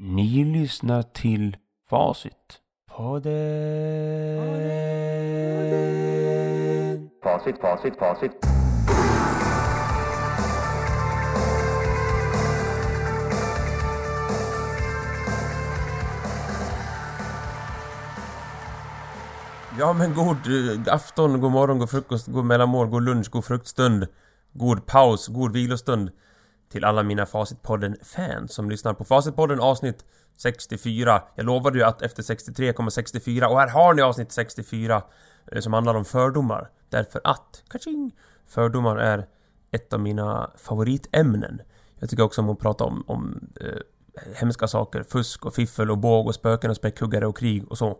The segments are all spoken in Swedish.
Ni lyssnar till Facit. Podden. Facit, facit, facit. Ja men god eh, afton, god morgon, god frukost, god mellanmål, god lunch, god fruktstund God paus, god vilostund till alla mina Facitpodden-fans som lyssnar på Facitpodden avsnitt 64 Jag lovade ju att efter 63 kommer 64 och här har ni avsnitt 64 eh, Som handlar om fördomar Därför att, kaching! Fördomar är ett av mina favoritämnen Jag tycker också om att prata om, om eh, hemska saker Fusk och fiffel och båg och spöken och späckhuggare och krig och så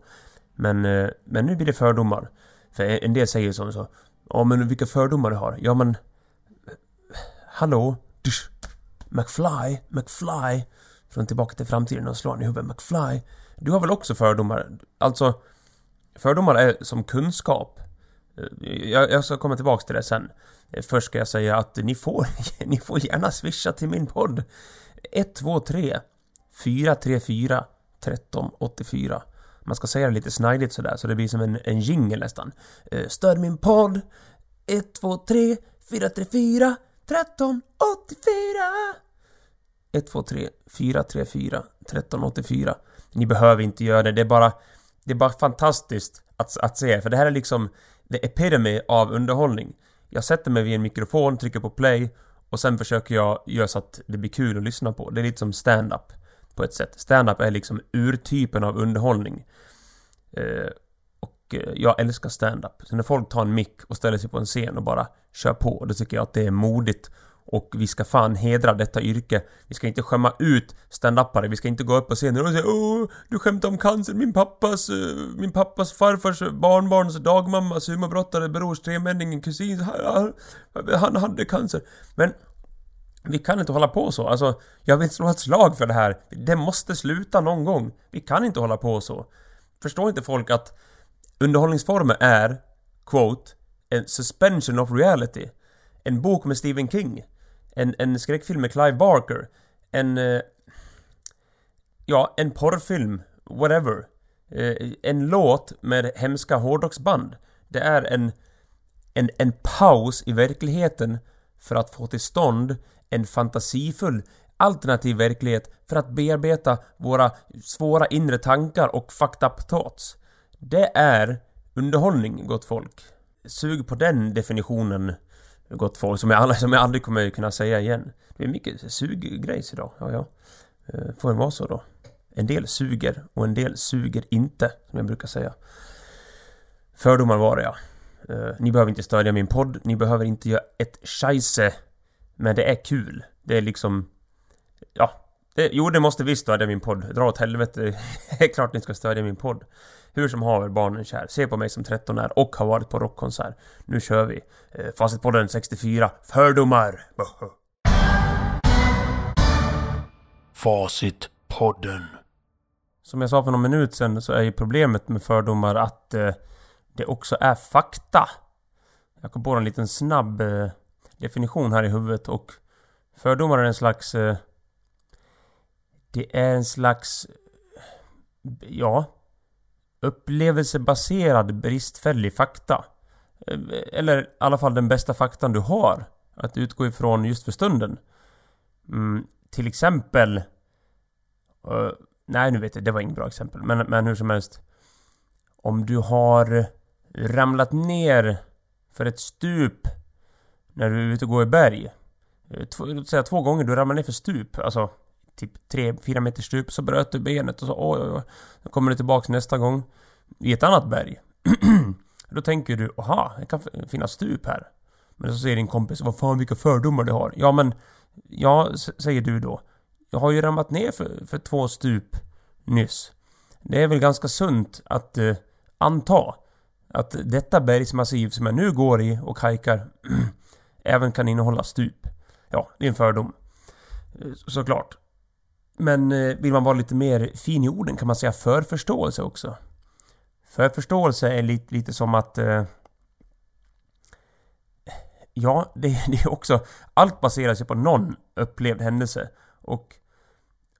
men, eh, men nu blir det fördomar. För en del säger som så. Ja men vilka fördomar du har? Ja men... Eh, hallå? Dusch. McFly? McFly? Från Tillbaka till framtiden och slår han i huvudet. McFly? Du har väl också fördomar? Alltså... Fördomar är som kunskap. Eh, jag, jag ska komma tillbaks till det sen. Eh, först ska jag säga att ni får, ni får gärna swisha till min podd. 123 434 1384 man ska säga det lite snajdigt sådär så det blir som en, en jingle nästan. Stör Stöd min podd 123 434 1384 123 434 1384 Ni behöver inte göra det, det är bara Det är bara fantastiskt att, att se, för det här är liksom The epitome av underhållning Jag sätter mig vid en mikrofon, trycker på play och sen försöker jag göra så att det blir kul att lyssna på. Det är lite som stand-up på ett sätt. Stand-up är liksom urtypen av underhållning. Eh, och eh, jag älskar stand-up. Så när folk tar en mick och ställer sig på en scen och bara kör på, då tycker jag att det är modigt. Och vi ska fan hedra detta yrke. Vi ska inte skämma ut stand-upare. Vi ska inte gå upp på scenen och säga Åh, du skämtar om cancer. Min pappas, eh, min pappas farfars barnbarns dagmamma, sumobrottare, brors tremänning, kusin. Han, han hade cancer. Men vi kan inte hålla på så. Alltså, jag vill slå ett slag för det här. Det måste sluta någon gång. Vi kan inte hålla på så. Förstår inte folk att underhållningsformer är, quote, en suspension of reality. En bok med Stephen King. En, en skräckfilm med Clive Barker. En... Eh, ja, en porrfilm. Whatever. Eh, en låt med hemska hårdrocksband. Det är en, en, en paus i verkligheten för att få till stånd en fantasifull alternativ verklighet för att bearbeta våra svåra inre tankar och fucked up thoughts. Det är underhållning, gott folk. Sug på den definitionen, gott folk, som jag, aldrig, som jag aldrig kommer kunna säga igen. Det är mycket suggrejs idag, ja ja. Eh, får det vara så då. En del suger och en del suger inte, som jag brukar säga. Fördomar var det ja. Eh, ni behöver inte stödja min podd, ni behöver inte göra ett scheisse. Men det är kul. Det är liksom... Ja. Det, jo, det måste visst stödja min podd. Dra åt helvete. Det är klart ni ska stödja min podd. Hur som haver, barnen kär. Se på mig som 13 är och har varit på rockkonsert. Nu kör vi. Eh, Facitpodden 64. Fördomar! Facitpodden. Som jag sa för någon minut sen så är ju problemet med fördomar att eh, det också är fakta. Jag kom på en liten snabb eh, definition här i huvudet och fördomar är en slags... Eh, det är en slags... Ja... Upplevelsebaserad bristfällig fakta. Eller i alla fall den bästa faktan du har att utgå ifrån just för stunden. Mm, till exempel... Uh, nej, nu vet jag, det var inget bra exempel. Men, men hur som helst. Om du har ramlat ner för ett stup när du är ute och går i berg. Eh, två, låt säga två gånger du ramlar ner för stup. Alltså typ 3-4 meter stup. Så bröt du benet och så oj oj oj. Då kommer du tillbaks nästa gång i ett annat berg. Då tänker du, aha, det kan finnas stup här. Men så säger din kompis, vad fan vilka fördomar du har. Ja men, ja, säger du då. Jag har ju ramlat ner för, för två stup nyss. Det är väl ganska sunt att eh, anta att detta bergsmassiv som jag nu går i och hajkar även kan innehålla stup. Ja, det är en fördom. Eh, såklart. Men eh, vill man vara lite mer fin i orden kan man säga förförståelse också. Förförståelse är lite, lite som att... Eh, ja, det, det är också... Allt baserar sig på någon upplevd händelse. Och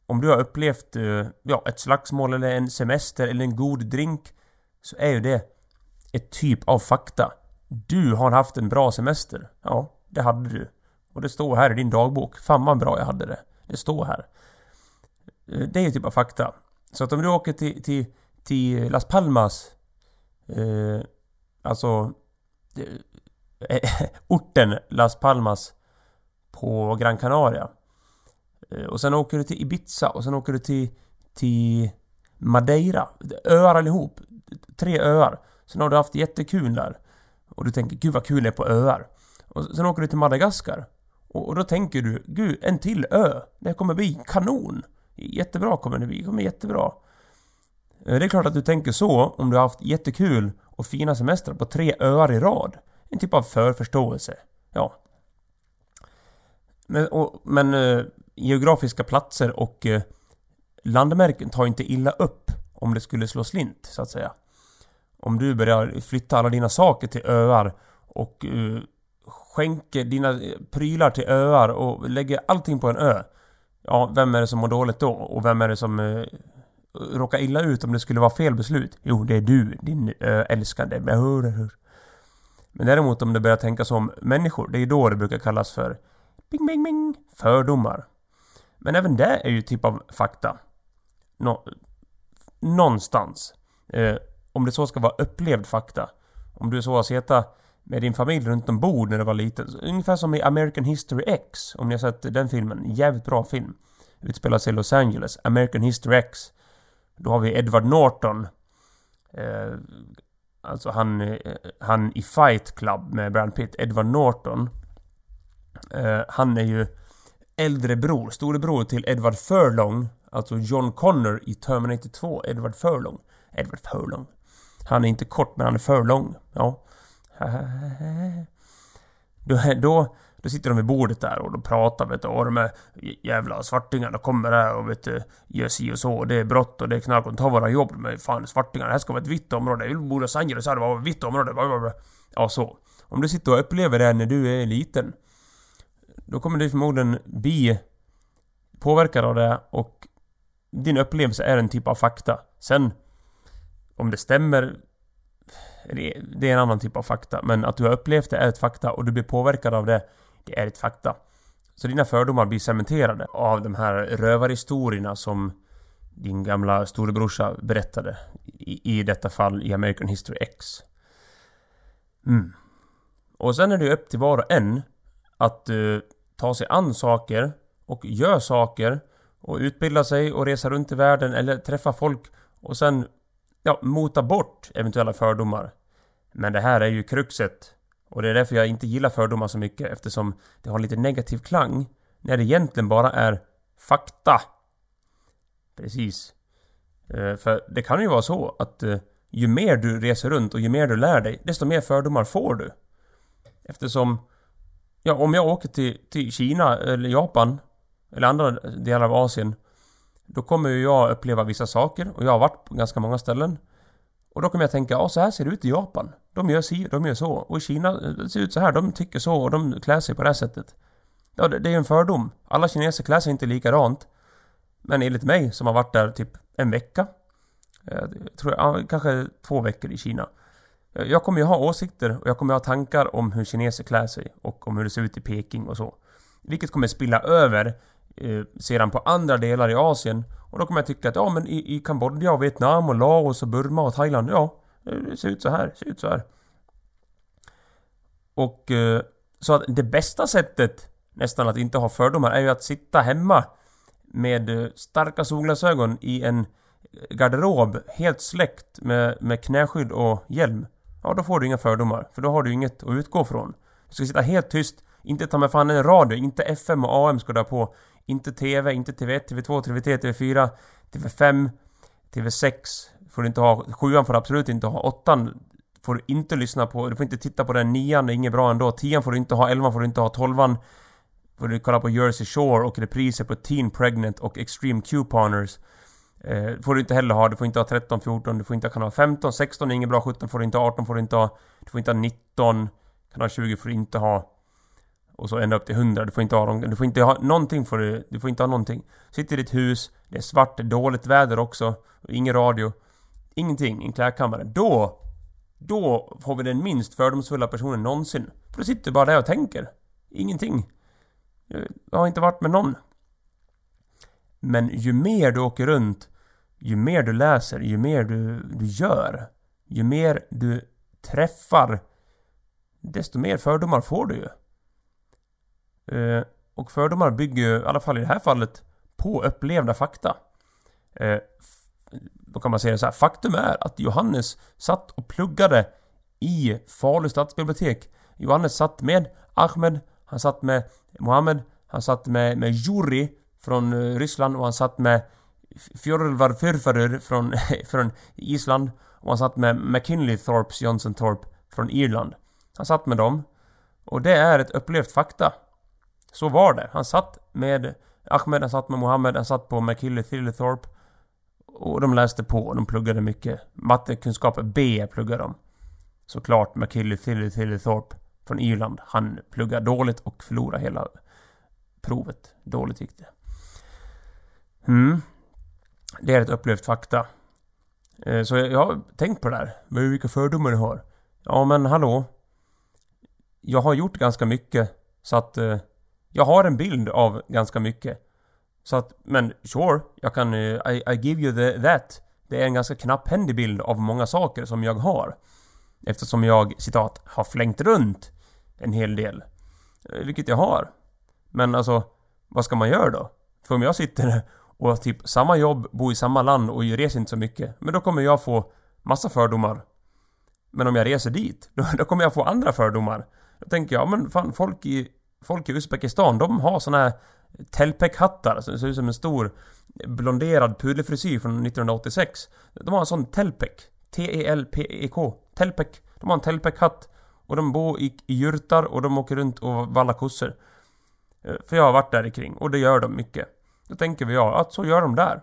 om du har upplevt eh, ja, ett slagsmål eller en semester eller en god drink så är ju det ett typ av fakta. Du har haft en bra semester. Ja, det hade du. Och det står här i din dagbok. Fan vad bra jag hade det. Det står här. Eh, det är ju typ av fakta. Så att om du åker till, till, till Las Palmas eh, Alltså eh, Orten Las Palmas På Gran Canaria eh, Och sen åker du till Ibiza och sen åker du till Till Madeira. Öar allihop. Tre öar. Sen har du haft jättekul där Och du tänker gud vad kul det är på öar. Och sen åker du till Madagaskar och, och då tänker du gud en till ö. Det kommer bli kanon. Jättebra kommer det bli, det kommer jättebra eh, det är klart att du tänker så om du har haft jättekul och fina semestrar på tre öar i rad. En typ av förförståelse. Ja. Men, och, men äh, geografiska platser och äh, landmärken tar inte illa upp om det skulle slå slint, så att säga. Om du börjar flytta alla dina saker till öar och äh, skänker dina prylar till öar och lägger allting på en ö. Ja, vem är det som mår dåligt då? Och vem är det som eh, råkar illa ut om det skulle vara fel beslut? Jo, det är du, din ö, älskade. Men däremot om det börjar tänka som människor, det är då det brukar kallas för bing, bing, bing, fördomar. Men även det är ju typ av fakta. Nå någonstans. Eh, om det så ska vara upplevd fakta. Om du så har suttit med din familj runt om bord när du var liten. Ungefär som i American History X. Om ni har sett den filmen. Jävligt bra film. Utspelar sig i Los Angeles. American History X. Då har vi Edward Norton. Eh, alltså han, eh, han i Fight Club med Brad Pitt. Edward Norton. Eh, han är ju äldre bror, storebror till Edward Furlong. Alltså John Connor i Terminator 2. Edward Furlong. Edward Furlong. Han är inte kort men han är för lång. Ja. Då, då då sitter de vid bordet där och de pratar vet du, och de här jävla svartingarna kommer här och vet du, gör si och så. och Det är brott och det är knark och de tar våra jobb med fan svartingarna. Det här ska vara ett vitt område. Jag bor i Los Angeles här, det var ett vitt område. Ja, så. Om du sitter och upplever det när du är liten. Då kommer du förmodligen bli påverkad av det och din upplevelse är en typ av fakta. Sen om det stämmer det är en annan typ av fakta. Men att du har upplevt det är ett fakta och du blir påverkad av det det är ett fakta. Så dina fördomar blir cementerade av de här rövarhistorierna som din gamla storebrorsa berättade. I, I detta fall i American History X. Mm. Och sen är det upp till var och en att uh, ta sig an saker och gör saker och utbilda sig och resa runt i världen eller träffa folk och sen ja, mota bort eventuella fördomar. Men det här är ju kruxet och det är därför jag inte gillar fördomar så mycket eftersom det har lite negativ klang. När det egentligen bara är fakta. Precis. Eh, för det kan ju vara så att eh, ju mer du reser runt och ju mer du lär dig, desto mer fördomar får du. Eftersom... Ja, om jag åker till, till Kina eller Japan eller andra delar av Asien då kommer ju jag uppleva vissa saker och jag har varit på ganska många ställen. Och då kommer jag tänka, ja så här ser det ut i Japan. De gör si, de gör så. Och i Kina, eh, det ser ut så här, de tycker så och de klär sig på det här sättet. Ja, det, det är ju en fördom. Alla kineser klär sig inte likadant. Men enligt mig, som har varit där typ en vecka. Eh, jag tror jag, kanske två veckor i Kina. Eh, jag kommer ju ha åsikter och jag kommer ha tankar om hur kineser klär sig och om hur det ser ut i Peking och så. Vilket kommer spilla över eh, sedan på andra delar i Asien. Och då kommer jag tycka att ja men i, i Kambodja och Vietnam och Laos och Burma och Thailand, ja eh, det ser ut så här, det ser ut så här. Och eh, så att det bästa sättet nästan att inte ha fördomar är ju att sitta hemma med eh, starka solglasögon i en garderob helt släckt med, med knäskydd och hjälm. Ja, då får du inga fördomar. För då har du inget att utgå från. Du ska sitta helt tyst. Inte ta med fan en radio. Inte FM och AM ska du ha på. Inte TV, inte TV1, TV2, TV3, TV4, TV5, TV6 får du inte ha. Sjuan får du absolut inte ha. Åttan får du inte lyssna på. Du får inte titta på den. Nian är inget bra ändå. Tian får du inte ha. Elvan får du inte ha. Tolvan får du kolla på Jersey Shore och repriser på Teen Pregnant och Extreme Couponers. Eh, får du inte heller ha. Du får inte ha 13, 14, du får inte ha kanal 15, 16 är inget bra, 17 får du inte ha, 18 får du inte ha. Du får inte ha 19, kanal 20 får du inte ha. Och så ända upp till 100. Du får inte ha dem. Du får inte ha någonting för du, du får inte ha någonting. Sitter i ditt hus, det är svart, det är dåligt väder också. Ingen radio. Ingenting, en klädkammare. Då då får vi den minst fördomsfulla personen någonsin. För då sitter du bara där och tänker. Ingenting. Jag har inte varit med någon. Men ju mer du åker runt, ju mer du läser, ju mer du, du gör, ju mer du träffar, desto mer fördomar får du ju. Eh, och fördomar bygger ju, i alla fall i det här fallet, på upplevda fakta. Eh, då kan man säga så här, faktum är att Johannes satt och pluggade i Falu stadsbibliotek. Johannes satt med Ahmed, han satt med Mohammed, han satt med, med Juri från eh, Ryssland och han satt med Fjörvar Fyrfarur från, från Island och han satt med McKinley Thorpes Johnson Thorpe från Irland. Han satt med dem. Och det är ett upplevt fakta. Så var det. Han satt med Ahmed, han satt med Mohammed, han satt på McKinley Thillethorpe. och de läste på, och de pluggade mycket. Mattekunskaper B pluggade de. Såklart McKilly-Thillethorpe från Irland. Han pluggade dåligt och förlorade hela provet. Dåligt gick det. Mm. Det är ett upplevt fakta. Eh, så jag har tänkt på det där. Med vilka fördomar du har. Ja men hallå. Jag har gjort ganska mycket. Så att... Eh, jag har en bild av ganska mycket. Så att, men sure, jag kan... Eh, I, I give you the, that. Det är en ganska knapphändig bild av många saker som jag har. Eftersom jag, citat, har flängt runt en hel del. Eh, vilket jag har. Men alltså, vad ska man göra då? För om jag sitter och har typ samma jobb, bor i samma land och reser inte så mycket. Men då kommer jag få massa fördomar. Men om jag reser dit, då, då kommer jag få andra fördomar. Då tänker jag, men fan folk i, folk i Uzbekistan, de har såna här Telpec-hattar som ser ut som en stor blonderad pudelfrisyr från 1986. De har en sån Telpec. T-E-L-P-E-K. Telpec. De har en Telpec-hatt. Och de bor i, i jurtar och de åker runt och vallar kossor. Eh, för jag har varit där kring och det gör de mycket. Då tänker vi ja, att så gör de där.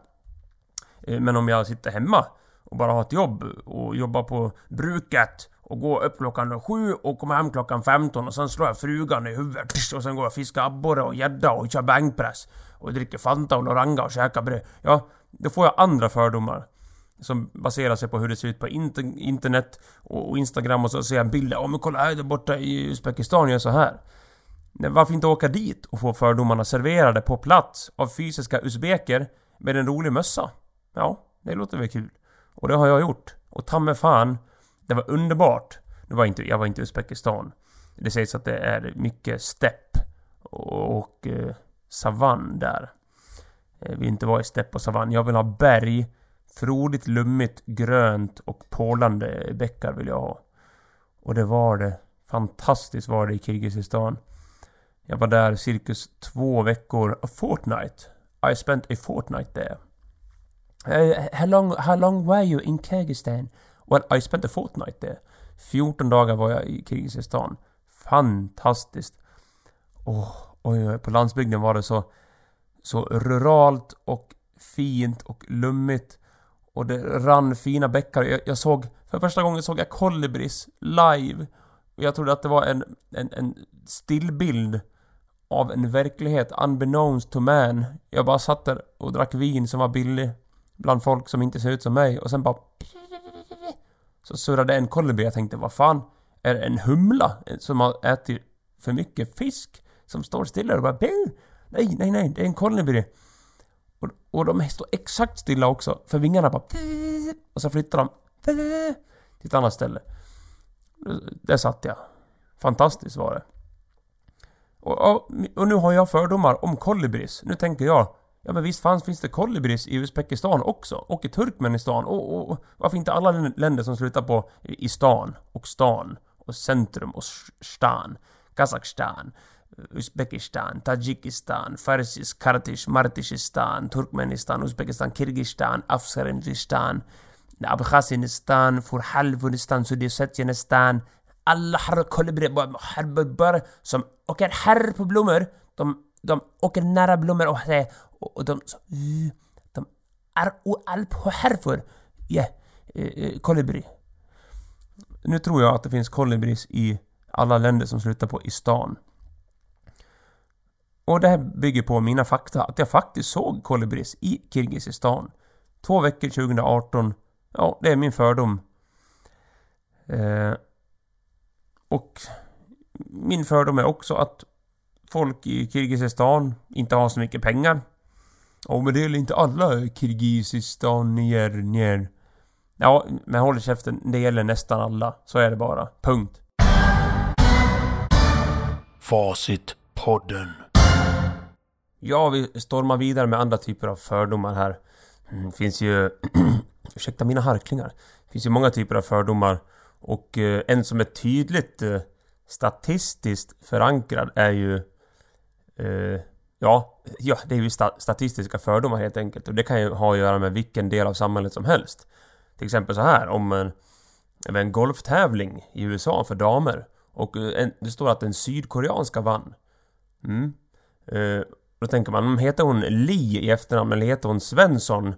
Eh, men om jag sitter hemma och bara har ett jobb och jobbar på bruket och gå upp klockan sju och komma hem klockan 15 och sen slår jag frugan i huvudet och sen går jag och fiskar abborre och gädda och kör bänkpress och dricker Fanta och Loranga och käkar bröd. Ja, då får jag andra fördomar. Som baserar sig på hur det ser ut på internet och Instagram och så ser jag bilder. Åh men kolla här där borta i Uzbekistan gör så här. Varför inte åka dit och få fördomarna serverade på plats av fysiska usbeker med en rolig mössa? Ja, det låter väl kul. Och det har jag gjort. Och ta mig fan det var underbart. Det var inte, jag var inte i Uzbekistan. Det sägs att det är mycket stepp och, och eh, savann där. Jag vill inte vara i stepp och savann. Jag vill ha berg, frodigt, lummigt, grönt och porlande bäckar vill jag ha. Och det var det. Fantastiskt var det i Kirgizistan. Jag var där cirkus två veckor, a fortnight. I spent a fortnight there. Uh, how long, how long were you in Kyrgyzstan? Well, I spent a fortnight there. 14 dagar var jag i Kirgizistan. Fantastiskt. Oh, oj, oj. på landsbygden var det så, så ruralt och fint och lummigt. Och det rann fina bäckar. Jag, jag såg, för första gången såg jag kolibris live. Och jag trodde att det var en, en, en stillbild av en verklighet unbeknownst to man. Jag bara satt där och drack vin som var billig. Bland folk som inte ser ut som mig. Och sen bara så surrade en kolibri. Jag tänkte, vad fan? Är det en humla som har ätit för mycket fisk? Som står stilla och bara Buh! Nej, nej, nej, det är en kolibri. Och, och de står exakt stilla också. För vingarna bara Och så flyttar de till ett annat ställe. Där satt jag. Fantastiskt var det. Och, och, och nu har jag fördomar om kolibris. Nu tänker jag Ja men visst fanns, finns det kolibris i Uzbekistan också? Och i Turkmenistan? Och, och, och varför inte alla länder som slutar på i stan och stan och centrum och stan? Kazakstan, Uzbekistan, Tadzjikistan, Farsis, Kartish, Martishistan, Turkmenistan, Uzbekistan, Kirgistan, Afghanistan, Abchazinistan, Furhalvunistan, Sudjetjenistan. Alla har kolibrier, som åker här på blommor. De, de åker nära blommor och säger och, de sa de är härför ja, eh, eh, kolibri. Nu tror jag att det finns kolibris i alla länder som slutar på 'istan' Och det här bygger på mina fakta, att jag faktiskt såg kolibris i Kirgizistan. Två veckor 2018. Ja, det är min fördom. Eh, och min fördom är också att folk i Kirgizistan inte har så mycket pengar. Ja, men det är inte alla kirgizistanier, Ja, men håll käften. Det gäller nästan alla. Så är det bara. Punkt. Facitpodden. Ja, vi stormar vidare med andra typer av fördomar här. Mm, finns ju... ursäkta mina harklingar. Det finns ju många typer av fördomar. Och eh, en som är tydligt eh, statistiskt förankrad är ju... Eh, ja, ja, det är ju statistiska fördomar helt enkelt. Och det kan ju ha att göra med vilken del av samhället som helst. Till exempel så här, om en, en golftävling i USA för damer. Och eh, en, det står att den sydkoreanska vann. Mm. Eh, då tänker man, heter hon Lee i efternamn eller heter hon Svensson?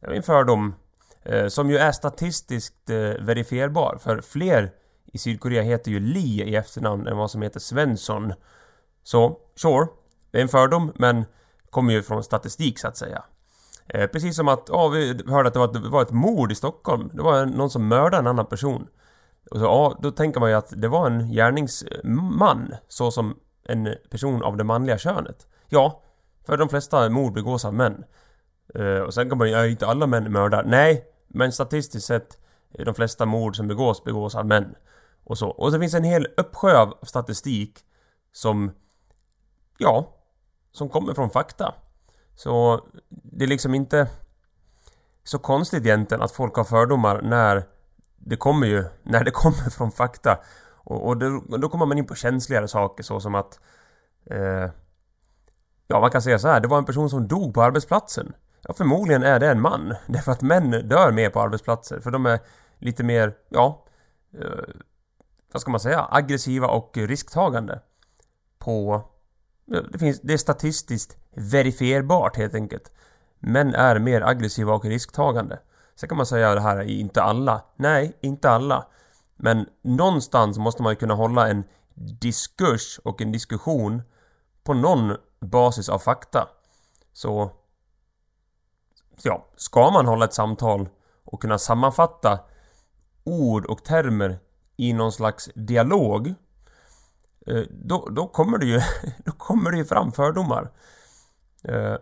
Det är en fördom. Eh, som ju är statistiskt eh, verifierbar. För fler i Sydkorea heter ju Lee i efternamn än vad som heter Svensson. Så, sure. Det är en fördom, men kommer ju från statistik så att säga. Eh, precis som att, ja, vi hörde att det var, ett, det var ett mord i Stockholm. Det var någon som mördade en annan person. Och så, ja, då tänker man ju att det var en gärningsman, så som en person av det manliga könet. Ja, för de flesta mord begås av män. Eh, och sen kan man ju, ja, inte alla män mördar. Nej, men statistiskt sett, de flesta mord som begås, begås av män. Och så. Och det finns en hel uppsjö av statistik som, ja, som kommer från fakta. Så det är liksom inte så konstigt egentligen att folk har fördomar när det kommer ju, när det kommer från fakta. Och, och då, då kommer man in på känsligare saker så som att eh, Ja, man kan säga så här. Det var en person som dog på arbetsplatsen. Ja, förmodligen är det en man. Därför att män dör mer på arbetsplatser. För de är lite mer, ja... Eh, vad ska man säga? Aggressiva och risktagande. På... Eh, det, finns, det är statistiskt verifierbart helt enkelt. Män är mer aggressiva och risktagande. Sen kan man säga det här är inte alla. Nej, inte alla. Men någonstans måste man ju kunna hålla en diskurs och en diskussion på någon basis av fakta. Så... Ja, ska man hålla ett samtal och kunna sammanfatta ord och termer i någon slags dialog Eh, då, då kommer det ju då kommer det ju fram fördomar. Eh,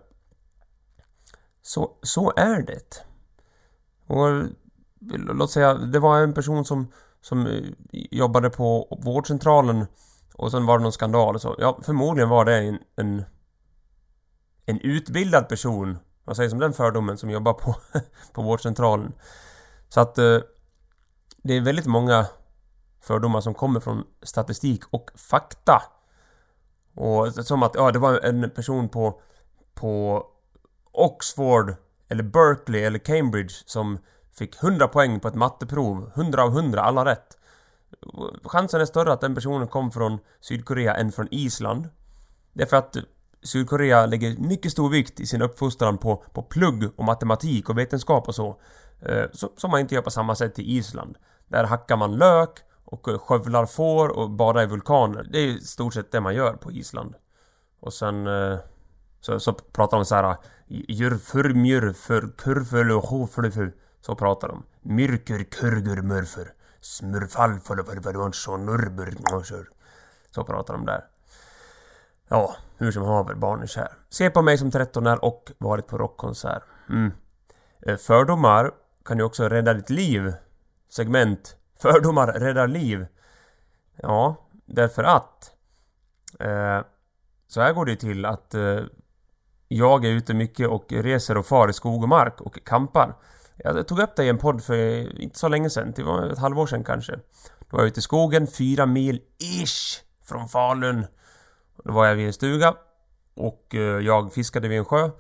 så, så är det. Och eh, låt säga, det var en person som, som jobbade på vårdcentralen och sen var det någon skandal och så. Ja, förmodligen var det en, en, en utbildad person, vad säger som den fördomen, som jobbar på, på vårdcentralen. Så att det är väldigt många fördomar som kommer från statistik och fakta. Och som att, ja, det var en person på, på Oxford eller Berkeley eller Cambridge som fick 100 poäng på ett matteprov. 100 av 100, alla rätt. Chansen är större att den personen kom från Sydkorea än från Island. Det är för att Sydkorea lägger mycket stor vikt i sin uppfostran på, på plugg och matematik och vetenskap och så. Eh, som man inte gör på samma sätt i Island. Där hackar man lök och skövlar får och badar i vulkaner. Det är i stort sett det man gör på Island. Och sen... Eh, så, så pratar de så här... Jyrfur mjörfur kurfölu hoflufu. Så pratar de. Myrkur kurgur murfur. Smurfall så pratar de där. Ja, hur som haver, barn är kär. Se på mig som 13 år och varit på rockkonsert. Mm. Eh, fördomar kan ju också rädda ditt liv. Segment Fördomar räddar liv. Ja, därför att... Eh, så här går det till att eh, jag är ute mycket och reser och far i skog och mark och kampar. Jag tog upp det i en podd för inte så länge sedan, det var ett halvår sedan kanske. Då var jag ute i skogen, fyra mil ish från Falun. Då var jag vid en stuga och eh, jag fiskade vid en sjö.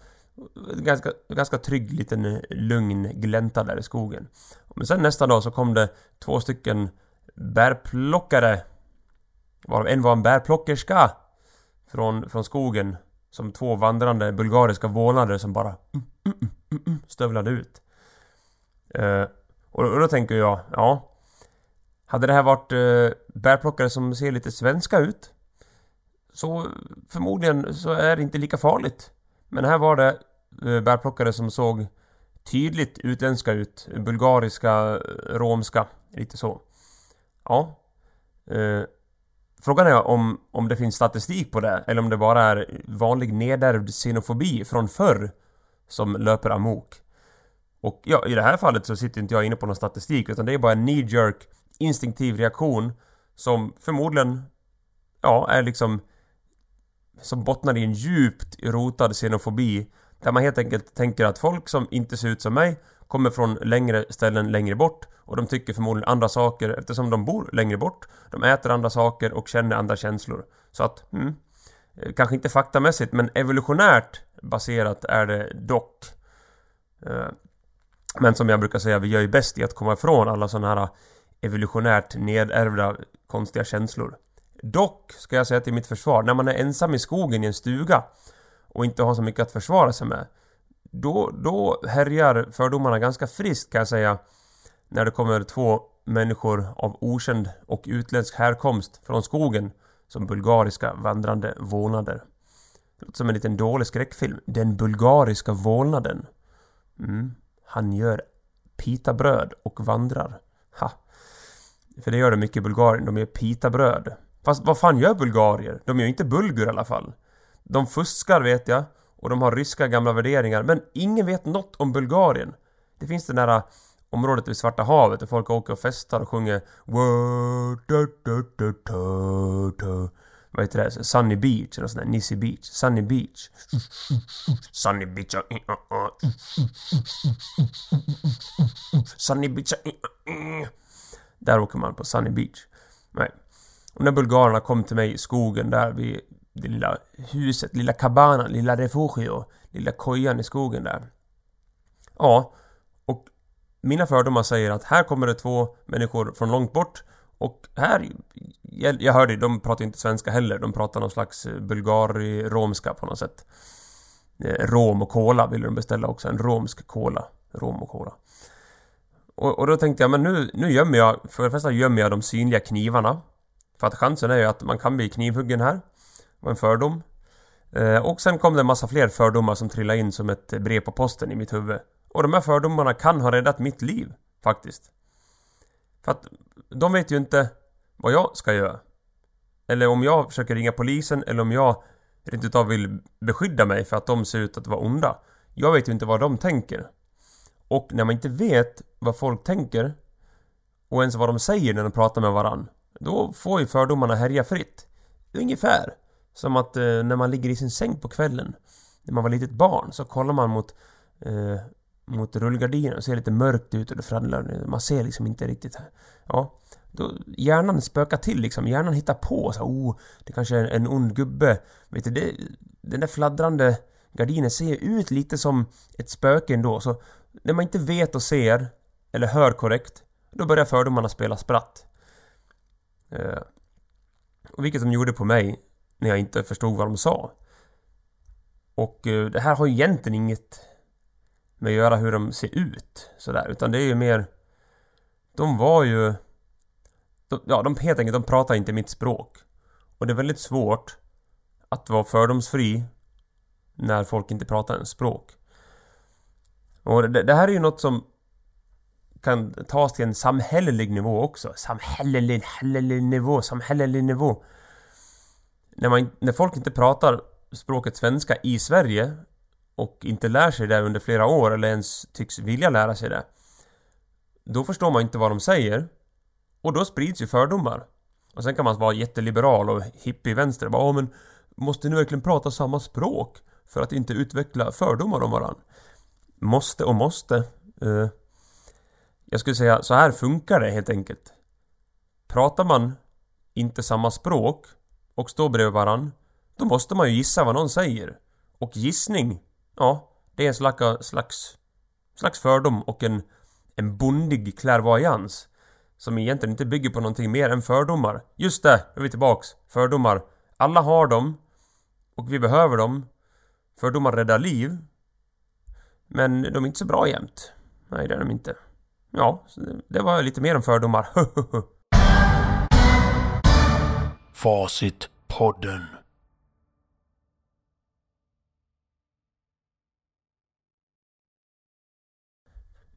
Ganska, ganska trygg liten lugn glänta där i skogen. Men sen nästa dag så kom det två stycken bärplockare. Varav en var en bärplockerska. Från, från skogen. Som två vandrande bulgariska vålnader som bara mm, mm, mm, stövlade ut. Eh, och, och, då tänker jag, ja. Hade det här varit eh, bärplockare som ser lite svenska ut. Så förmodligen så är det inte lika farligt. Men här var det eh, bärplockare som såg tydligt utländska ut. Bulgariska, eh, romska, lite så. Ja. Eh, frågan är om, om det finns statistik på det eller om det bara är vanlig nedärvd xenofobi från förr som löper amok. Och ja, i det här fallet så sitter inte jag inne på någon statistik utan det är bara en knee jerk instinktiv reaktion som förmodligen ja, är liksom som bottnar i en djupt rotad xenofobi där man helt enkelt tänker att folk som inte ser ut som mig kommer från längre ställen längre bort och de tycker förmodligen andra saker eftersom de bor längre bort. De äter andra saker och känner andra känslor. Så att, hmm eh, kanske inte faktamässigt men evolutionärt baserat är det dock. Eh, men som jag brukar säga, vi gör ju bäst i att komma ifrån alla sådana här evolutionärt nedärvda konstiga känslor. Dock, ska jag säga till mitt försvar, när man är ensam i skogen i en stuga och inte har så mycket att försvara sig med då, då härjar fördomarna ganska friskt kan jag säga när det kommer två människor av okänd och utländsk härkomst från skogen som bulgariska vandrande vålnader. Låter som en liten dålig skräckfilm. Den bulgariska vålnaden. Mm. Han gör pitabröd och vandrar. Ha. För det gör de mycket i Bulgarien. De gör pitabröd. Fast vad fan gör bulgarier? De gör inte bulgur i alla fall. De fuskar vet jag. Och de har ryska gamla värderingar. Men ingen vet något om Bulgarien. Det finns det nära området vid Svarta havet där folk åker och festar och sjunger Vad heter det? Sunny Beach eller sån där. Nissy Beach. Sunny Beach. Sunny Beach. Sunny Beach. Där åker man på Sunny Beach. Nej. Och när bulgarerna kom till mig i skogen där vid det lilla huset, lilla kabanan, lilla refugio, lilla kojan i skogen där. Ja, och mina fördomar säger att här kommer det två människor från långt bort och här, jag, jag hörde, de pratar inte svenska heller, de pratar någon slags eh, bulgari-romska på något sätt. Eh, rom och cola ville de beställa också, en romsk cola. Rom och cola. Och, och då tänkte jag, men nu, nu gömmer jag, för det första gömmer jag de synliga knivarna. För att chansen är ju att man kan bli knivhuggen här Det var en fördom. Eh, och sen kom det en massa fler fördomar som trillade in som ett brev på posten i mitt huvud. Och de här fördomarna kan ha räddat mitt liv, faktiskt. För att de vet ju inte vad jag ska göra. Eller om jag försöker ringa polisen eller om jag rent utav vill beskydda mig för att de ser ut att vara onda. Jag vet ju inte vad de tänker. Och när man inte vet vad folk tänker och ens vad de säger när de pratar med varann. Då får ju fördomarna härja fritt. Ungefär som att eh, när man ligger i sin säng på kvällen När man var litet barn så kollar man mot eh, Mot rullgardinen och ser lite mörkt ut och det fraddlar Man ser liksom inte riktigt här. Ja då, Hjärnan spökar till liksom, hjärnan hittar på så oh, Det kanske är en ond gubbe. Vet du, det, den där fladdrande gardinen ser ut lite som ett spöke ändå. Så När man inte vet och ser Eller hör korrekt Då börjar fördomarna spela spratt eh, och vilket de gjorde på mig när jag inte förstod vad de sa. Och eh, det här har ju egentligen inget med att göra hur de ser ut sådär, utan det är ju mer... De var ju... De, ja, de helt enkelt, de pratar inte mitt språk. Och det är väldigt svårt att vara fördomsfri när folk inte pratar ens språk. Och det, det här är ju något som kan tas till en samhällelig nivå också. Samhällelig, samhällelig nivå, samhällelig nivå när, man, när folk inte pratar språket svenska i Sverige och inte lär sig det under flera år eller ens tycks vilja lära sig det. Då förstår man inte vad de säger. Och då sprids ju fördomar. Och sen kan man vara jätteliberal och hippie-vänster. Bara, åh men måste ni verkligen prata samma språk för att inte utveckla fördomar om varandra? Måste och måste. Uh, jag skulle säga, så här funkar det helt enkelt. Pratar man inte samma språk och står bredvid varann, då måste man ju gissa vad någon säger. Och gissning, ja, det är en slags, slags, slags fördom och en, en bondig klärvoajans. Som egentligen inte bygger på någonting mer än fördomar. Just det, nu är vi tillbaks. Fördomar. Alla har dem. Och vi behöver dem. Fördomar räddar liv. Men de är inte så bra jämt. Nej, det är de inte. Ja, det var lite mer än fördomar. Facitpodden.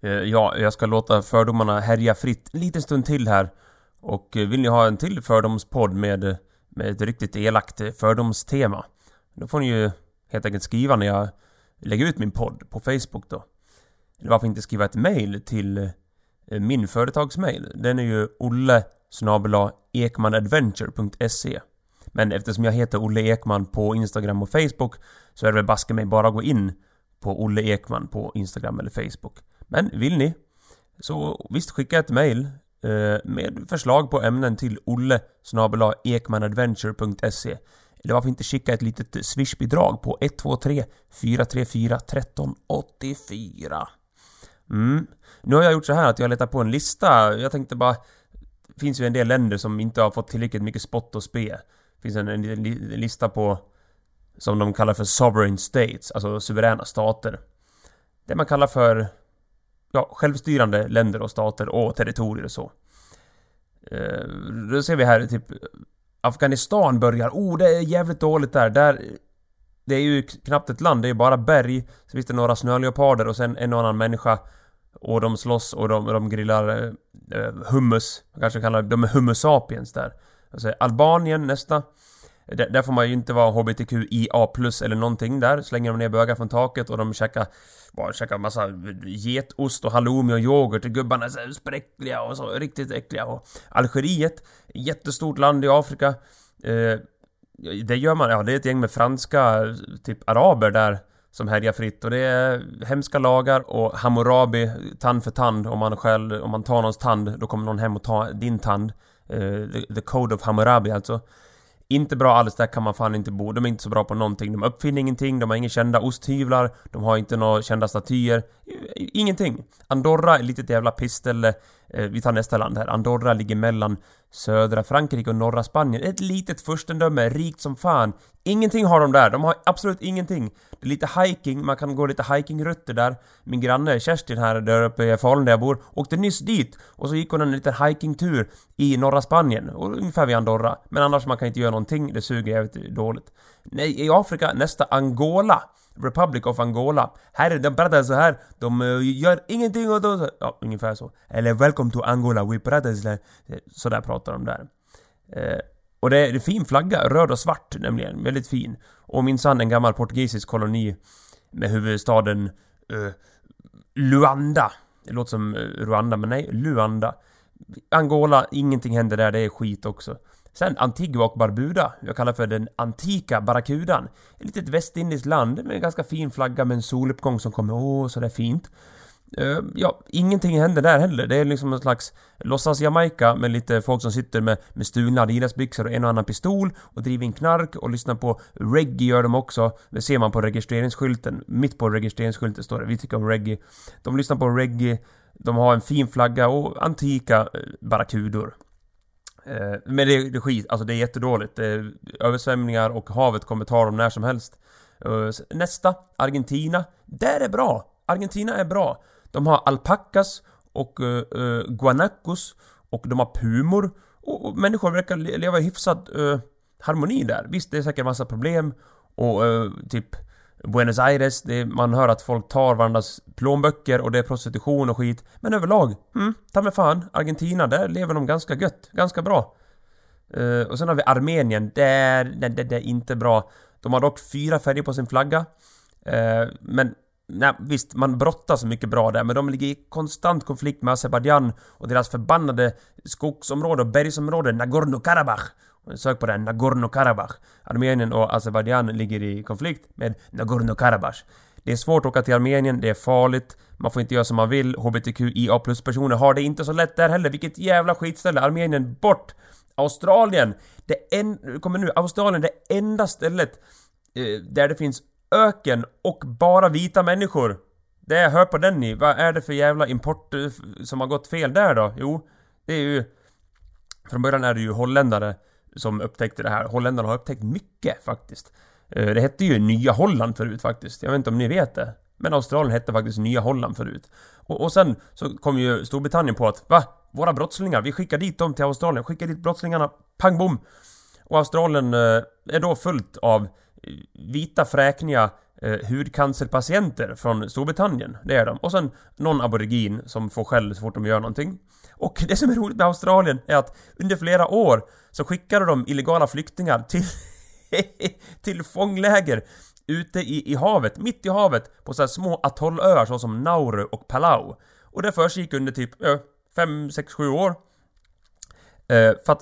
Eh, ja, jag ska låta fördomarna härja fritt en liten stund till här. Och eh, vill ni ha en till fördomspodd med, med ett riktigt elakt eh, fördomstema? Då får ni ju helt enkelt skriva när jag lägger ut min podd på Facebook då. Eller varför inte skriva ett mail till Eh, min företagsmail? Den är ju olle ekmanadventure.se Men eftersom jag heter Olle Ekman på Instagram och Facebook så är det väl baske mig bara att gå in på Olle Ekman på Instagram eller Facebook. Men vill ni? Så visst, skicka ett mail eh, med förslag på ämnen till olle ekmanadventure.se Eller varför inte skicka ett litet swishbidrag på 123 434 1384 Mm. Nu har jag gjort så här att jag letar på en lista. Jag tänkte bara... Det finns ju en del länder som inte har fått tillräckligt mycket spott och spe. Det finns en, en, en lista på... Som de kallar för sovereign states, alltså suveräna stater. Det man kallar för... Ja, självstyrande länder och stater och territorier och så. Eh, då ser vi här typ... Afghanistan börjar. Oh, det är jävligt dåligt där. Där... Det är ju knappt ett land, det är ju bara berg. Så finns det några snöleoparder och sen en och annan människa. Och de slåss och de, de grillar eh, eh hummus. Man kanske kallar de är hummus-sapiens där. Alltså Albanien nästa. Där, där får man ju inte vara HBTQIA plus eller någonting där. Slänger de ner bögar från taket och de käkar... Bara käkar massa getost och halloumi och yoghurt. Gubbarna är så spräckliga och så riktigt äckliga. Och Algeriet, jättestort land i Afrika. Eh, det gör man, ja det är ett gäng med franska, typ araber där som härjar fritt och det är hemska lagar och Hammurabi, tand för tand. Om man själv, om man tar någons tand, då kommer någon hem och tar din tand. Uh, the, the Code of Hammurabi alltså. Inte bra alls, där kan man fan inte bo. De är inte så bra på någonting. De uppfinner ingenting, de har inga kända osthyvlar, de har inte några kända statyer. Ingenting. Andorra är ett litet jävla pissställe. Eh, vi tar nästa land här. Andorra ligger mellan södra Frankrike och norra Spanien. Ett litet furstendöme, rikt som fan. Ingenting har de där, de har absolut ingenting. Det är lite hiking, man kan gå lite hikingrutter där. Min granne Kerstin här där uppe i Falun där jag bor, åkte nyss dit. Och så gick hon en liten hikingtur i norra Spanien, och ungefär vid Andorra. Men annars man kan inte göra någonting, det suger jävligt dåligt. Nej, i Afrika, nästa Angola. Republic of Angola. Här är de pratar så här. De uh, gör ingenting och de... Ja, ungefär så. Eller Welcome to Angola, we pratar så där. Så där pratar de där. Uh, och det är en fin flagga, röd och svart nämligen. Väldigt fin. Och minsann en gammal portugisisk koloni med huvudstaden uh, Luanda. Det låter som Rwanda, men nej, Luanda. Angola, ingenting händer där, det är skit också. Sen Antigua och Barbuda, jag kallar för den antika Barracudan. Ett litet västindiskt land med en ganska fin flagga med en soluppgång som kommer, åh, sådär fint. Uh, ja, ingenting händer där heller. Det är liksom en slags låtsas Jamaica med lite folk som sitter med, med stulna Adidas-byxor och en och annan pistol och driver in knark och lyssnar på reggae gör de också. Det ser man på registreringsskylten. Mitt på registreringsskylten står det, vi tycker om reggae. De lyssnar på reggae, de har en fin flagga och antika eh, barracudor. Eh, men det, det är skit, alltså det är jättedåligt. Det är översvämningar och havet kommer ta dem när som helst. Eh, nästa, Argentina. Där är bra! Argentina är bra. De har alpacas och uh, guanacos och de har pumor. Och, och människor verkar leva i hyfsad uh, harmoni där. Visst, det är säkert massa problem och uh, typ Buenos Aires, det, man hör att folk tar varandras plånböcker och det är prostitution och skit. Men överlag, mm, ta mig fan, Argentina, där lever de ganska gött, ganska bra. Uh, och sen har vi Armenien, där, där, där, det är inte bra. De har dock fyra färger på sin flagga. Uh, men Nej, visst, man brottas mycket bra där, men de ligger i konstant konflikt med Azerbajdzjan och deras förbannade skogsområde och bergsområde Nagorno-Karabach. Sök på det, Nagorno-Karabach. Armenien och Azerbajdzjan ligger i konflikt med Nagorno-Karabach. Det är svårt att åka till Armenien, det är farligt, man får inte göra som man vill, HBTQIA plus personer har det inte så lätt där heller, vilket jävla skitställe! Armenien, bort! Australien! Det en, kommer nu, Australien, det enda stället eh, där det finns öken och bara vita människor. Det hör på den ni, vad är det för jävla import eh, som har gått fel där då? Jo, det är ju... Från början är det ju holländare som upptäckte det här. Holländarna har upptäckt mycket faktiskt. Eh, det hette ju Nya Holland förut faktiskt. Jag vet inte om ni vet det. Men Australien hette faktiskt Nya Holland förut. Och, och sen så kom ju Storbritannien på att va? Våra brottslingar, vi skickar dit dem till Australien. Skickar dit brottslingarna, pang bom! Och Australien eh, är då fullt av eh, vita fräkniga eh, hudcancerpatienter från Storbritannien. Det är de. Och sen någon aborigin som får skäll så fort de gör någonting. Och det som är roligt med Australien är att under flera år så skickade de illegala flyktingar till, till fångläger ute i, i havet, mitt i havet, på så här små atollöar såsom Nauru och Palau. Och det försiggick under typ 5, 6, 7 år. Eh, för att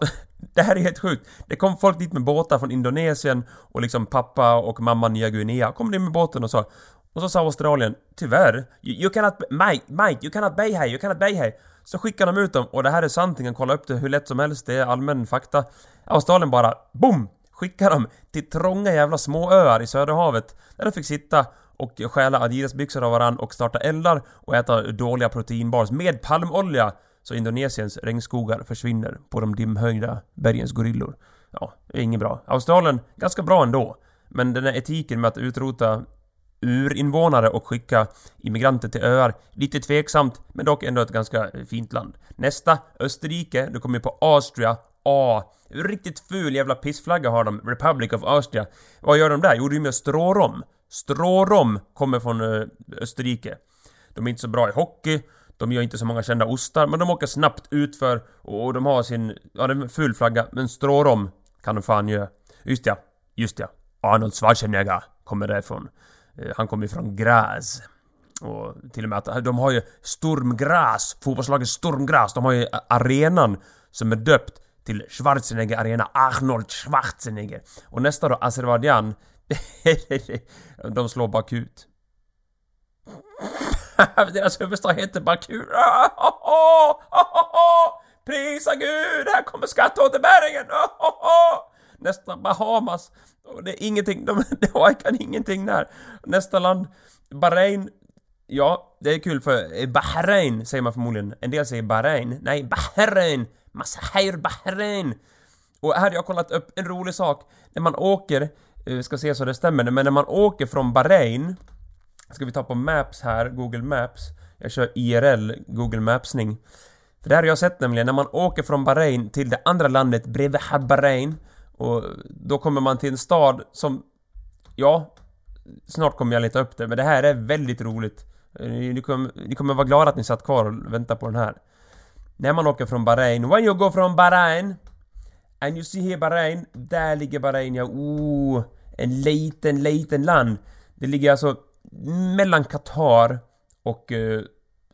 det här är helt sjukt. Det kom folk dit med båtar från Indonesien och liksom pappa och mamma Nya Guinea kom dit med båten och sa och så sa Australien Tyvärr, you, you cannot, Mike, Mike, you cannot bay here! you cannot bay here! Så skickar de ut dem och det här är sant, ni kan kolla upp det hur lätt som helst, det är allmän fakta. Australien bara BOOM! Skickar dem till trånga jävla småöar i Söderhavet där de fick sitta och stjäla Adidas-byxor av varann och starta eldar och äta dåliga proteinbars med palmolja så Indonesiens regnskogar försvinner på de dimhöjda bergens gorillor. Ja, det är inget bra. Australien, ganska bra ändå. Men den här etiken med att utrota urinvånare och skicka immigranter till öar. Lite tveksamt, men dock ändå ett ganska fint land. Nästa, Österrike. Du kommer på Austria. A. Riktigt ful jävla pissflagga har de. Republic of Austria. Vad gör de där? Jo, de gör strårom. Strårom kommer från eh, Österrike. De är inte så bra i hockey. De gör inte så många kända ostar, men de åker snabbt utför och de har sin... Ja, det är en ful flagga, men strårom kan de fan göra. Just ja, just ja. Arnold Schwarzenegger kommer därifrån. Eh, han kommer från Graz. Och till och med att eh, de har ju Stormgräs, fotbollslaget Stormgräs. de har ju arenan som är döpt till Schwarzenegger Arena, Arnold Schwarzenegger. Och nästa då, Azerbajdzjan, de slår bakut. Deras huvudstad heter Baku. Prisa Gud, här kommer skatteåterbäringen! Nästa Bahamas. Det är ingenting, de, de kan ingenting där. Nästa land, Bahrain. Ja, det är kul för Bahrain säger man förmodligen. En del säger Bahrain. Nej, Bahrain! Masahir Bahrain! Och här har jag kollat upp en rolig sak. När man åker, vi ska se så det stämmer, men när man åker från Bahrain Ska vi ta på Maps här, Google Maps. Jag kör IRL, Google Mapsning. För det här har jag sett nämligen, när man åker från Bahrain till det andra landet bredvid Bahrain och då kommer man till en stad som... Ja, snart kommer jag leta upp det, men det här är väldigt roligt. Eh, ni kommer, ni kommer vara glada att ni satt kvar och väntade på den här. När man åker från Bahrain, when you go from Bahrain and you see here Bahrain, där ligger Bahrain ja, oh, en liten, liten land. Det ligger alltså mellan Qatar och eh,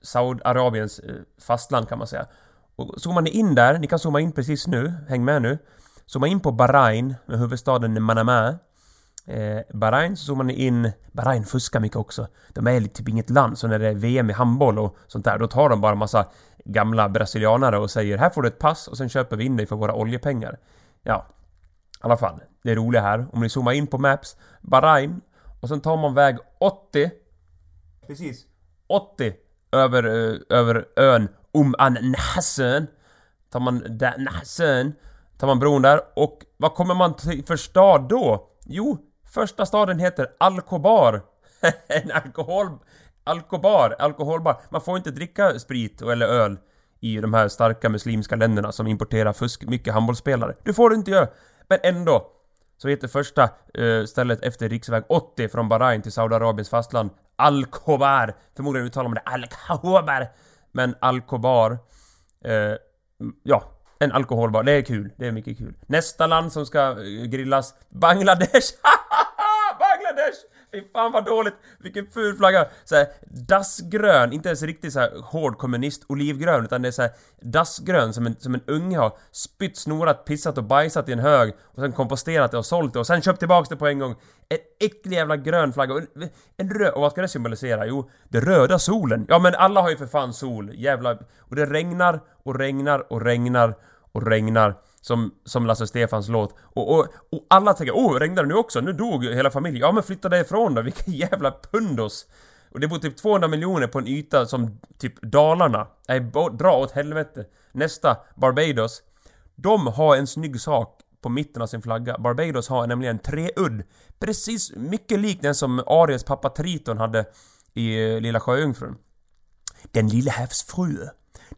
Saudiarabiens eh, fastland kan man säga. Och zoomar ni in där, ni kan zooma in precis nu, häng med nu. Zooma in på Bahrain med huvudstaden Manama. Eh, Bahrain så zoomar ni in... Bahrain fuskar mycket också. De är typ inget land, så när det är VM i handboll och sånt där, då tar de bara massa gamla brasilianare och säger här får du ett pass och sen köper vi in dig för våra oljepengar. Ja, i alla fall. Det är roliga här. Om ni zoomar in på Maps. Bahrain och sen tar man väg 80. Precis. 80 över, uh, över ön Um an Nahsen. Tar man där, Nahsen. Tar man bron där och vad kommer man till för stad då? Jo, första staden heter Alkobar. en alkohol... Alkobar, alkoholbar. Man får inte dricka sprit eller öl i de här starka muslimska länderna som importerar fusk, mycket handbollsspelare. Du får inte göra. Men ändå så heter första uh, stället efter riksväg 80 från Bahrain till Saudiarabiens fastland Al-Khobar. Förmodligen uttalar man det Al-Khobar. Men Al-Khobar. Uh, ja, en alkoholbar. Det är kul. Det är mycket kul. Nästa land som ska eh, grillas Bangladesh. Bangladesh! Fy fan vad dåligt! Vilken ful flagga! Såhär dassgrön, inte ens riktigt såhär hård kommunist olivgrön utan det är såhär dassgrön som en, som en unge har spytt, snorat, pissat och bajsat i en hög och sen komposterat det och sålt det och sen köpt tillbaks det på en gång. En äcklig jävla grön flagga. Och en röd... Och vad ska det symbolisera? Jo, den röda solen. Ja men alla har ju för fan sol. Jävla... Och det regnar och regnar och regnar och regnar. Som, som Lasse Stefans låt. Och, och, och alla tänker åh, regnade det nu också? Nu dog hela familjen. Ja men flytta därifrån då, vilka jävla pundos! Och det bor typ 200 miljoner på en yta som typ Dalarna. Nej, dra åt helvete. Nästa, Barbados. De har en snygg sak på mitten av sin flagga. Barbados har nämligen en treudd. Precis mycket lik den som Aries pappa Triton hade i eh, Lilla Sjöjungfrun. Den lilla havsfrue.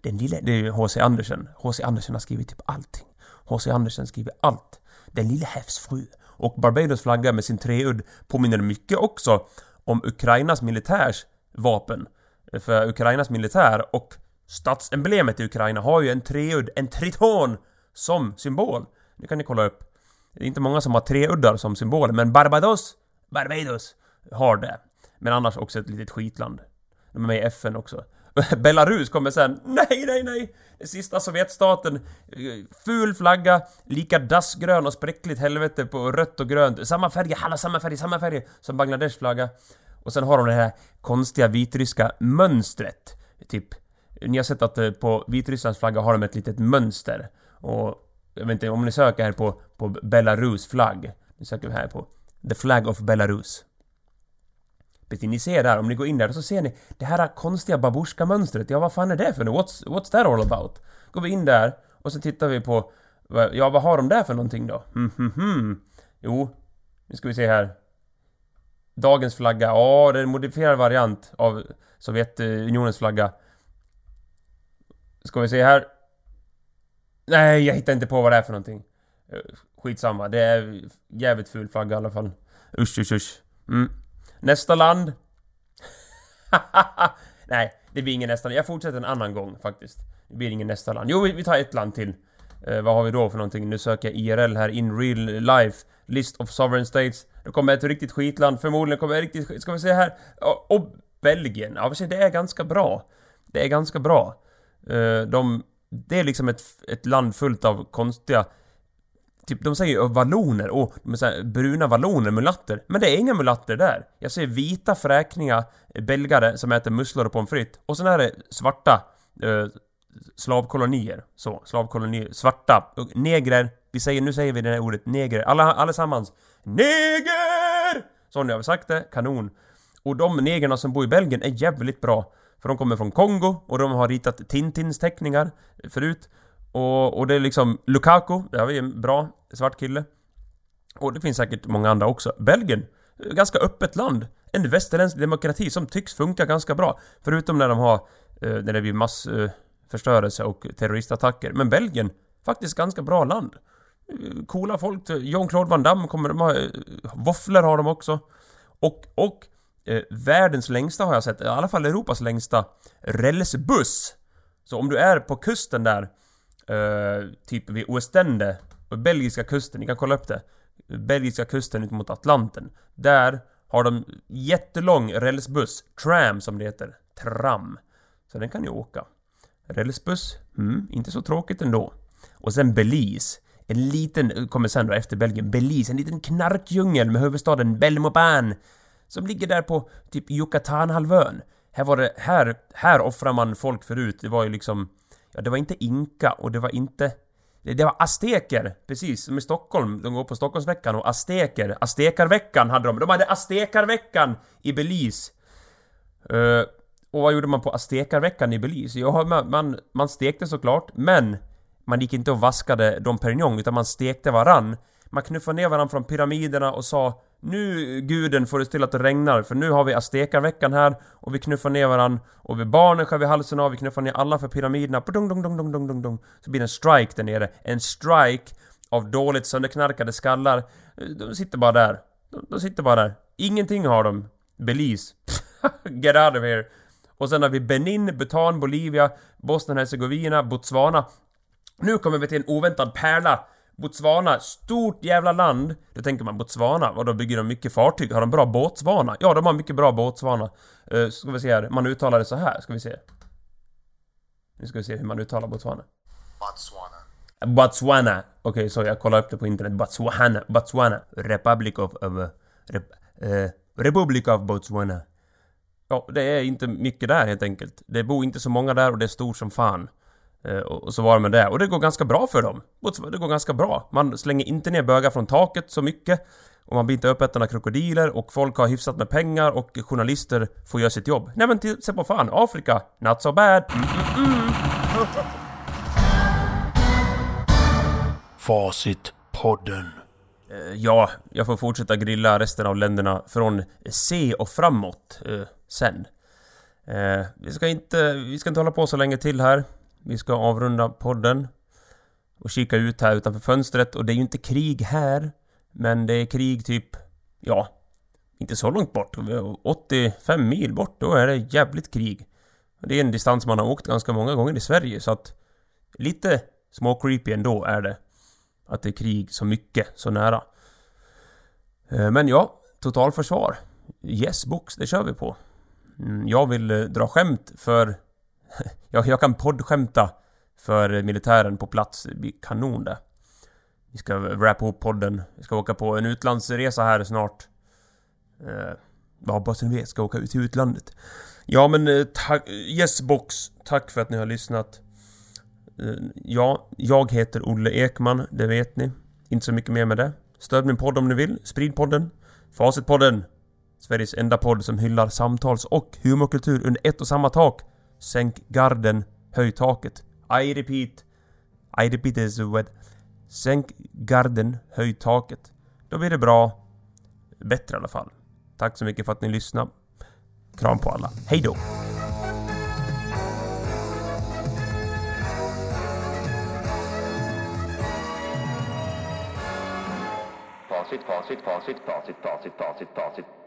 Den lilla... Det är ju H.C. Andersen. H.C. Andersen har skrivit typ allting. H.C. Andersen skriver allt. Den lilla havsfru. Och Barbados flagga med sin treudd påminner mycket också om Ukrainas militärs vapen. För Ukrainas militär och statsemblemet i Ukraina har ju en treudd, en triton, som symbol. Det kan ni kolla upp. Det är inte många som har treuddar som symbol, men Barbados, Barbados, har det. Men annars också ett litet skitland. De är med i FN också. Belarus kommer sen. Nej, nej, nej! Den sista Sovjetstaten. Eh, ful flagga, lika dassgrön och spräckligt helvete på rött och grönt. Samma färger, alla samma färger, samma färg som Bangladesh flagga. Och sen har de det här konstiga vitryska mönstret. Typ, ni har sett att eh, på Vitrysslands flagga har de ett litet mönster. Och jag vet inte, om ni söker här på, på Belarus flagg. Nu söker vi här på The Flag of Belarus. Precis, ni ser där, om ni går in där så ser ni det här konstiga babusjka-mönstret. Ja, vad fan är det för något? What's, what's that all about? Går vi in där och så tittar vi på... Ja, vad har de där för någonting då? Mm, mm, mm. Jo, nu ska vi se här. Dagens flagga, ja, det är en modifierad variant av Sovjetunionens flagga. Ska vi se här. Nej, jag hittar inte på vad det är för någonting. Eh, skitsamma, det är jävligt ful flagga i alla fall. Usch, usch, usch. Mm. Nästa land. Nej, det blir ingen nästa land. Jag fortsätter en annan gång faktiskt. Det blir ingen nästa land. Jo, vi tar ett land till. Eh, vad har vi då för någonting? Nu söker jag IRL här, in real life. List of sovereign states. Då kommer ett riktigt skitland. Förmodligen kommer ett riktigt skit... Ska vi se här. Och, och Belgien. Ja, det är ganska bra. Det är ganska bra. Eh, de... Det är liksom ett, ett land fullt av konstiga Typ, de säger ju valloner, och de är så här, bruna valloner, mulatter. Men det är inga mulatter där. Jag ser vita fräkniga eh, belgare som äter musslor och pommes frites. Och sen är det svarta eh, slavkolonier. Så, slavkolonier. Svarta. Negrer. Vi säger, nu säger vi det här ordet negrer. Alla, allesammans. Neger! Så nu har vi sagt det. Kanon. Och de negerna som bor i Belgien är jävligt bra. För de kommer från Kongo och de har ritat Tintins teckningar förut. Och, och det är liksom Lukaku, där har vi en bra svart kille. Och det finns säkert många andra också. Belgien, ganska öppet land. En västerländsk demokrati som tycks funka ganska bra. Förutom när de har, eh, när det blir massförstörelse eh, och terroristattacker. Men Belgien, faktiskt ganska bra land. Eh, coola folk. Jean-Claude Van Damme kommer de ha. Eh, våfflor har de också. Och, och eh, världens längsta har jag sett, i alla fall Europas längsta rälsbuss. Så om du är på kusten där Uh, typ vid Ostende, belgiska kusten, ni kan kolla upp det. Belgiska kusten ut mot Atlanten. Där har de jättelång rälsbuss, tram som det heter. Tram. Så den kan ni åka. Rälsbuss, mm, inte så tråkigt ändå. Och sen Belize. En liten, eh, kommer sen då efter Belgien, Belize, en liten knarkdjungel med huvudstaden Belmopan. Som ligger där på typ Yucatanhalvön. Här var det, här, här offrar man folk förut. Det var ju liksom Ja, det var inte inka och det var inte... Det var azteker, precis, som i Stockholm. De går på Stockholmsveckan och azteker. Aztekarveckan hade de. De hade aztekarveckan i Belize. Uh, och vad gjorde man på aztekarveckan i Belize? Ja, man, man, man stekte såklart, men man gick inte och vaskade Dom Perignon, utan man stekte varann. Man knuffade ner varandra från pyramiderna och sa nu guden får det till att det regnar för nu har vi aztekarveckan här och vi knuffar ner varann och vi barnen skär vi halsen av, vi knuffar ner alla för pyramiderna. Dong, dong, dong, dong, dong, dong, dong. Så blir det en strike där nere. En strike av dåligt sönderknarkade skallar. De sitter bara där. De, de sitter bara där. Ingenting har de. Belize. Get out of here. Och sen har vi Benin, Bhutan, Bolivia, Bosnien-Hercegovina, Botswana. Nu kommer vi till en oväntad pärla Botswana, stort jävla land. Då tänker man Botswana, och då bygger de mycket fartyg? Har de bra båtsvana? Ja, de har mycket bra båtsvana. Uh, ska vi se här, man uttalar det så här, ska vi se. Nu ska vi se hur man uttalar Botswana. Botswana. Botswana. Okej, okay, så jag kollar upp det på internet. Botswana. Botswana. Republic of... of uh, rep, uh, Republic of Botswana. Ja, det är inte mycket där helt enkelt. Det bor inte så många där och det är stort som fan. Eh, och så var det med det. Och det går ganska bra för dem. Det går ganska bra. Man slänger inte ner bögar från taket så mycket. Och man blir inte uppäten av krokodiler och folk har hyfsat med pengar och journalister får göra sitt jobb. Nej men till, se på fan, Afrika, not so bad. Mm, mm, mm. Facitpodden. Eh, ja, jag får fortsätta grilla resten av länderna från C och framåt eh, sen. Eh, vi ska inte, vi ska inte hålla på så länge till här. Vi ska avrunda podden och kika ut här utanför fönstret och det är ju inte krig här. Men det är krig typ, ja, inte så långt bort. 85 mil bort, då är det jävligt krig. Det är en distans man har åkt ganska många gånger i Sverige, så att lite små creepy ändå är det. Att det är krig så mycket, så nära. Eh, men ja, totalförsvar. Yes box, det kör vi på. Mm, jag vill eh, dra skämt för... jag, jag kan poddskämta för militären på plats. Det blir kanon det. Vi ska wrappa ihop podden. Vi ska åka på en utlandsresa här snart. Eh, ja, bara så ni vet, ska åka ut till utlandet. Ja men eh, tack, yes box. Tack för att ni har lyssnat. Eh, ja, jag heter Olle Ekman, det vet ni. Inte så mycket mer med det. Stöd min podd om ni vill. Sprid podden. Facitpodden. Sveriges enda podd som hyllar samtals och humorkultur under ett och samma tak. Sänk garden, höj taket. I repeat. I repeat is wet. Sänk garden, höj taket. Då blir det bra. Bättre i alla fall. Tack så mycket för att ni lyssnade. Kram på alla. Hej då! Facit, facit, facit, facit, facit, facit, facit.